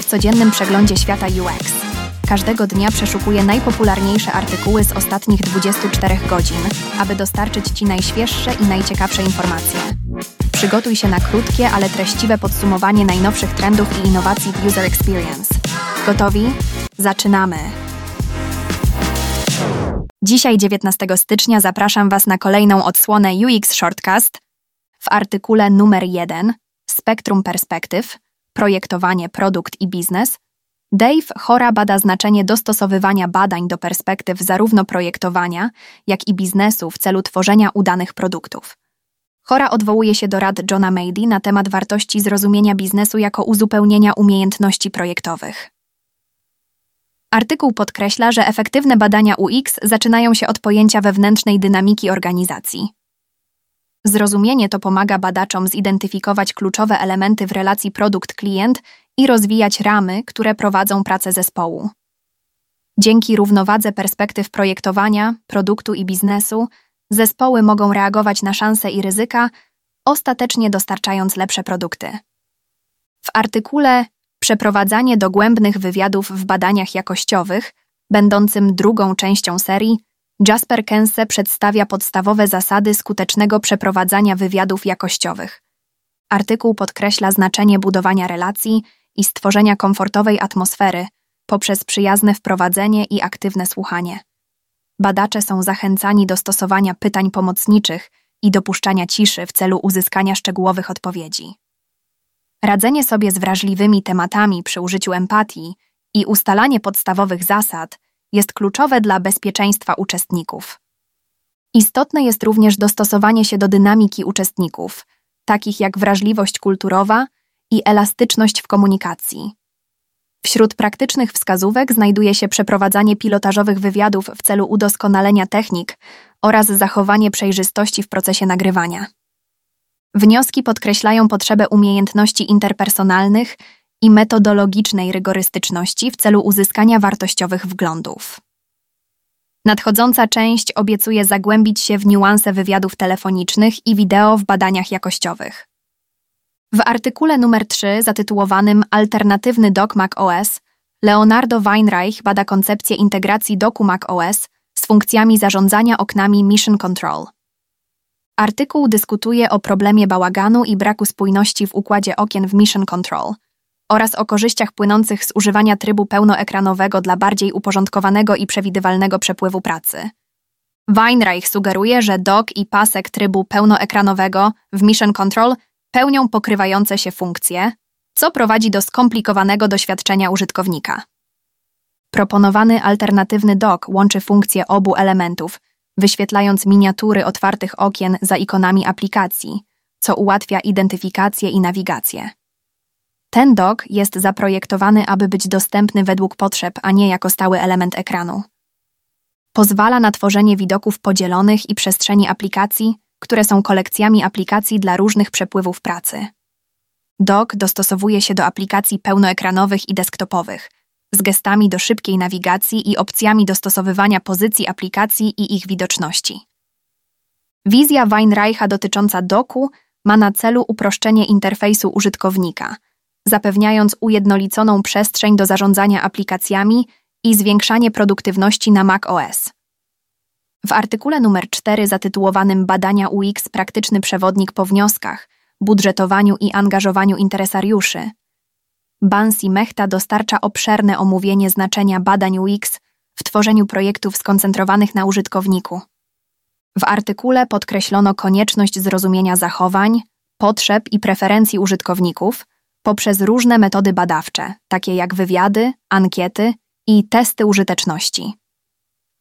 W codziennym przeglądzie świata UX. Każdego dnia przeszukuję najpopularniejsze artykuły z ostatnich 24 godzin, aby dostarczyć Ci najświeższe i najciekawsze informacje. Przygotuj się na krótkie, ale treściwe podsumowanie najnowszych trendów i innowacji w User Experience. Gotowi? Zaczynamy! Dzisiaj, 19 stycznia, zapraszam Was na kolejną odsłonę UX Shortcast w artykule numer 1 Spektrum Perspektyw projektowanie, produkt i biznes, Dave Chora bada znaczenie dostosowywania badań do perspektyw zarówno projektowania, jak i biznesu w celu tworzenia udanych produktów. Chora odwołuje się do rad Johna Mady na temat wartości zrozumienia biznesu jako uzupełnienia umiejętności projektowych. Artykuł podkreśla, że efektywne badania UX zaczynają się od pojęcia wewnętrznej dynamiki organizacji. Zrozumienie to pomaga badaczom zidentyfikować kluczowe elementy w relacji produkt-klient i rozwijać ramy, które prowadzą pracę zespołu. Dzięki równowadze perspektyw projektowania, produktu i biznesu, zespoły mogą reagować na szanse i ryzyka, ostatecznie dostarczając lepsze produkty. W artykule Przeprowadzanie dogłębnych wywiadów w badaniach jakościowych, będącym drugą częścią serii, Jasper Kense przedstawia podstawowe zasady skutecznego przeprowadzania wywiadów jakościowych. Artykuł podkreśla znaczenie budowania relacji i stworzenia komfortowej atmosfery poprzez przyjazne wprowadzenie i aktywne słuchanie. Badacze są zachęcani do stosowania pytań pomocniczych i dopuszczania ciszy w celu uzyskania szczegółowych odpowiedzi. Radzenie sobie z wrażliwymi tematami przy użyciu empatii i ustalanie podstawowych zasad jest kluczowe dla bezpieczeństwa uczestników. Istotne jest również dostosowanie się do dynamiki uczestników, takich jak wrażliwość kulturowa i elastyczność w komunikacji. Wśród praktycznych wskazówek znajduje się przeprowadzanie pilotażowych wywiadów w celu udoskonalenia technik oraz zachowanie przejrzystości w procesie nagrywania. Wnioski podkreślają potrzebę umiejętności interpersonalnych i metodologicznej rygorystyczności w celu uzyskania wartościowych wglądów. Nadchodząca część obiecuje zagłębić się w niuanse wywiadów telefonicznych i wideo w badaniach jakościowych. W artykule numer 3 zatytułowanym Alternatywny dok Mac OS Leonardo Weinreich bada koncepcję integracji doku Mac OS z funkcjami zarządzania oknami Mission Control. Artykuł dyskutuje o problemie bałaganu i braku spójności w układzie okien w Mission Control – oraz o korzyściach płynących z używania trybu pełnoekranowego dla bardziej uporządkowanego i przewidywalnego przepływu pracy. Weinreich sugeruje, że dock i pasek trybu pełnoekranowego w Mission Control pełnią pokrywające się funkcje, co prowadzi do skomplikowanego doświadczenia użytkownika. Proponowany alternatywny dock łączy funkcje obu elementów, wyświetlając miniatury otwartych okien za ikonami aplikacji, co ułatwia identyfikację i nawigację. Ten dok jest zaprojektowany, aby być dostępny według potrzeb, a nie jako stały element ekranu. Pozwala na tworzenie widoków podzielonych i przestrzeni aplikacji, które są kolekcjami aplikacji dla różnych przepływów pracy. Dok dostosowuje się do aplikacji pełnoekranowych i desktopowych, z gestami do szybkiej nawigacji i opcjami dostosowywania pozycji aplikacji i ich widoczności. Wizja Weinreicha dotycząca doku ma na celu uproszczenie interfejsu użytkownika – zapewniając ujednoliconą przestrzeń do zarządzania aplikacjami i zwiększanie produktywności na macOS. W artykule numer 4 zatytułowanym Badania UX praktyczny przewodnik po wnioskach, budżetowaniu i angażowaniu interesariuszy, Bansi Mechta dostarcza obszerne omówienie znaczenia badań UX w tworzeniu projektów skoncentrowanych na użytkowniku. W artykule podkreślono konieczność zrozumienia zachowań, potrzeb i preferencji użytkowników, poprzez różne metody badawcze, takie jak wywiady, ankiety i testy użyteczności.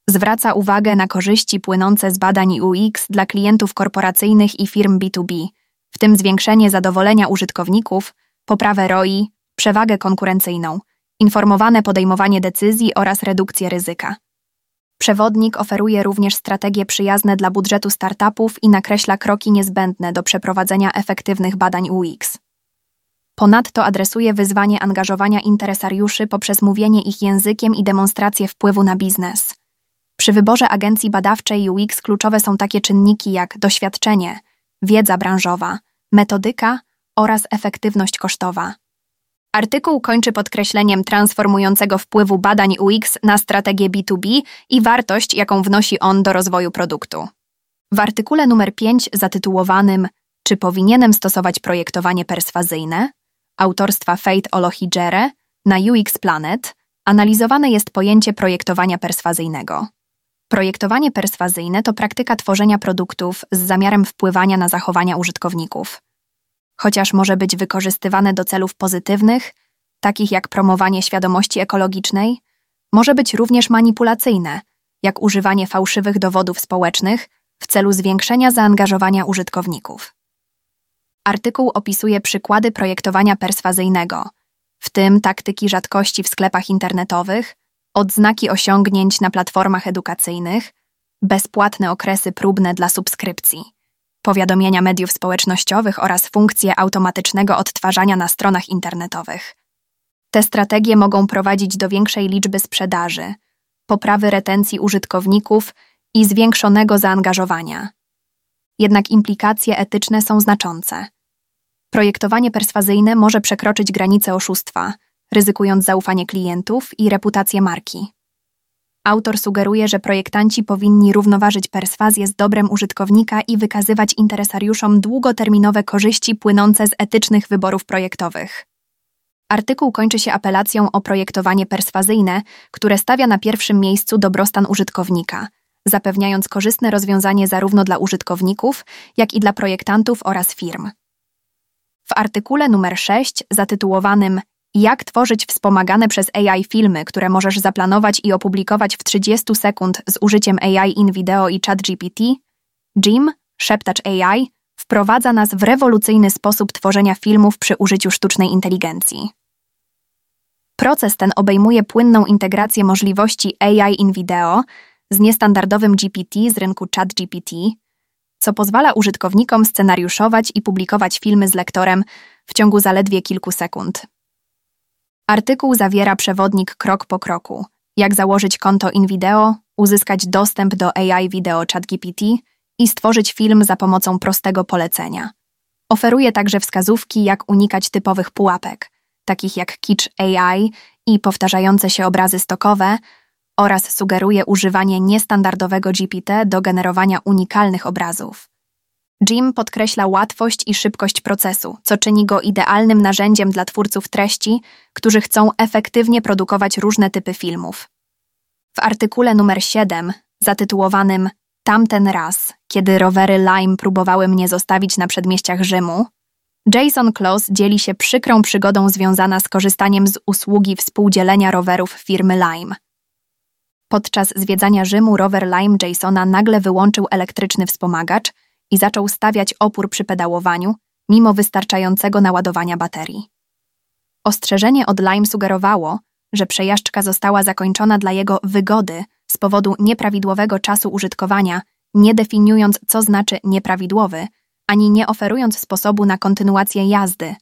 Zwraca uwagę na korzyści płynące z badań UX dla klientów korporacyjnych i firm B2B, w tym zwiększenie zadowolenia użytkowników, poprawę ROI, przewagę konkurencyjną, informowane podejmowanie decyzji oraz redukcję ryzyka. Przewodnik oferuje również strategie przyjazne dla budżetu startupów i nakreśla kroki niezbędne do przeprowadzenia efektywnych badań UX. Ponadto adresuje wyzwanie angażowania interesariuszy poprzez mówienie ich językiem i demonstrację wpływu na biznes. Przy wyborze agencji badawczej UX kluczowe są takie czynniki jak doświadczenie, wiedza branżowa, metodyka oraz efektywność kosztowa. Artykuł kończy podkreśleniem transformującego wpływu badań UX na strategię B2B i wartość, jaką wnosi on do rozwoju produktu. W artykule numer 5 zatytułowanym Czy powinienem stosować projektowanie perswazyjne? Autorstwa Fate Olohijere na UX Planet analizowane jest pojęcie projektowania perswazyjnego. Projektowanie perswazyjne to praktyka tworzenia produktów z zamiarem wpływania na zachowania użytkowników. Chociaż może być wykorzystywane do celów pozytywnych, takich jak promowanie świadomości ekologicznej, może być również manipulacyjne, jak używanie fałszywych dowodów społecznych w celu zwiększenia zaangażowania użytkowników. Artykuł opisuje przykłady projektowania perswazyjnego, w tym taktyki rzadkości w sklepach internetowych, odznaki osiągnięć na platformach edukacyjnych, bezpłatne okresy próbne dla subskrypcji, powiadomienia mediów społecznościowych oraz funkcje automatycznego odtwarzania na stronach internetowych. Te strategie mogą prowadzić do większej liczby sprzedaży, poprawy retencji użytkowników i zwiększonego zaangażowania. Jednak implikacje etyczne są znaczące. Projektowanie perswazyjne może przekroczyć granice oszustwa, ryzykując zaufanie klientów i reputację marki. Autor sugeruje, że projektanci powinni równoważyć perswazję z dobrem użytkownika i wykazywać interesariuszom długoterminowe korzyści płynące z etycznych wyborów projektowych. Artykuł kończy się apelacją o projektowanie perswazyjne, które stawia na pierwszym miejscu dobrostan użytkownika, zapewniając korzystne rozwiązanie zarówno dla użytkowników, jak i dla projektantów oraz firm. Artykule numer 6 zatytułowanym Jak tworzyć wspomagane przez AI filmy, które możesz zaplanować i opublikować w 30 sekund z użyciem AI in Video i ChatGPT, Jim, szeptacz AI, wprowadza nas w rewolucyjny sposób tworzenia filmów przy użyciu sztucznej inteligencji. Proces ten obejmuje płynną integrację możliwości AI in Video z niestandardowym GPT z rynku ChatGPT, co pozwala użytkownikom scenariuszować i publikować filmy z lektorem w ciągu zaledwie kilku sekund. Artykuł zawiera przewodnik krok po kroku, jak założyć konto InVideo, uzyskać dostęp do AI Video ChatGPT i stworzyć film za pomocą prostego polecenia. Oferuje także wskazówki, jak unikać typowych pułapek, takich jak Kitsch AI i powtarzające się obrazy stokowe, oraz sugeruje używanie niestandardowego GPT do generowania unikalnych obrazów. Jim podkreśla łatwość i szybkość procesu, co czyni go idealnym narzędziem dla twórców treści, którzy chcą efektywnie produkować różne typy filmów. W artykule numer 7, zatytułowanym Tamten raz, kiedy rowery Lime próbowały mnie zostawić na przedmieściach Rzymu, Jason Kloss dzieli się przykrą przygodą związana z korzystaniem z usługi współdzielenia rowerów firmy Lime. Podczas zwiedzania Rzymu rower Lime Jasona nagle wyłączył elektryczny wspomagacz i zaczął stawiać opór przy pedałowaniu, mimo wystarczającego naładowania baterii. Ostrzeżenie od Lime sugerowało, że przejażdżka została zakończona dla jego wygody z powodu nieprawidłowego czasu użytkowania, nie definiując, co znaczy nieprawidłowy, ani nie oferując sposobu na kontynuację jazdy.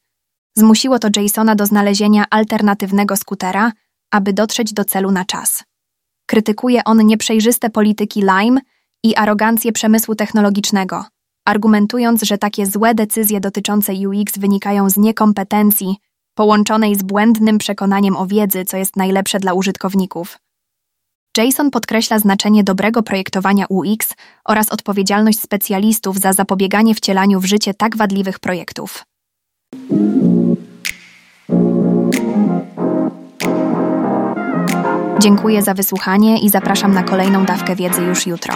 Zmusiło to Jasona do znalezienia alternatywnego skutera, aby dotrzeć do celu na czas. Krytykuje on nieprzejrzyste polityki Lime i arogancję przemysłu technologicznego, argumentując, że takie złe decyzje dotyczące UX wynikają z niekompetencji połączonej z błędnym przekonaniem o wiedzy, co jest najlepsze dla użytkowników. Jason podkreśla znaczenie dobrego projektowania UX oraz odpowiedzialność specjalistów za zapobieganie wcielaniu w życie tak wadliwych projektów. Dziękuję za wysłuchanie i zapraszam na kolejną dawkę wiedzy już jutro.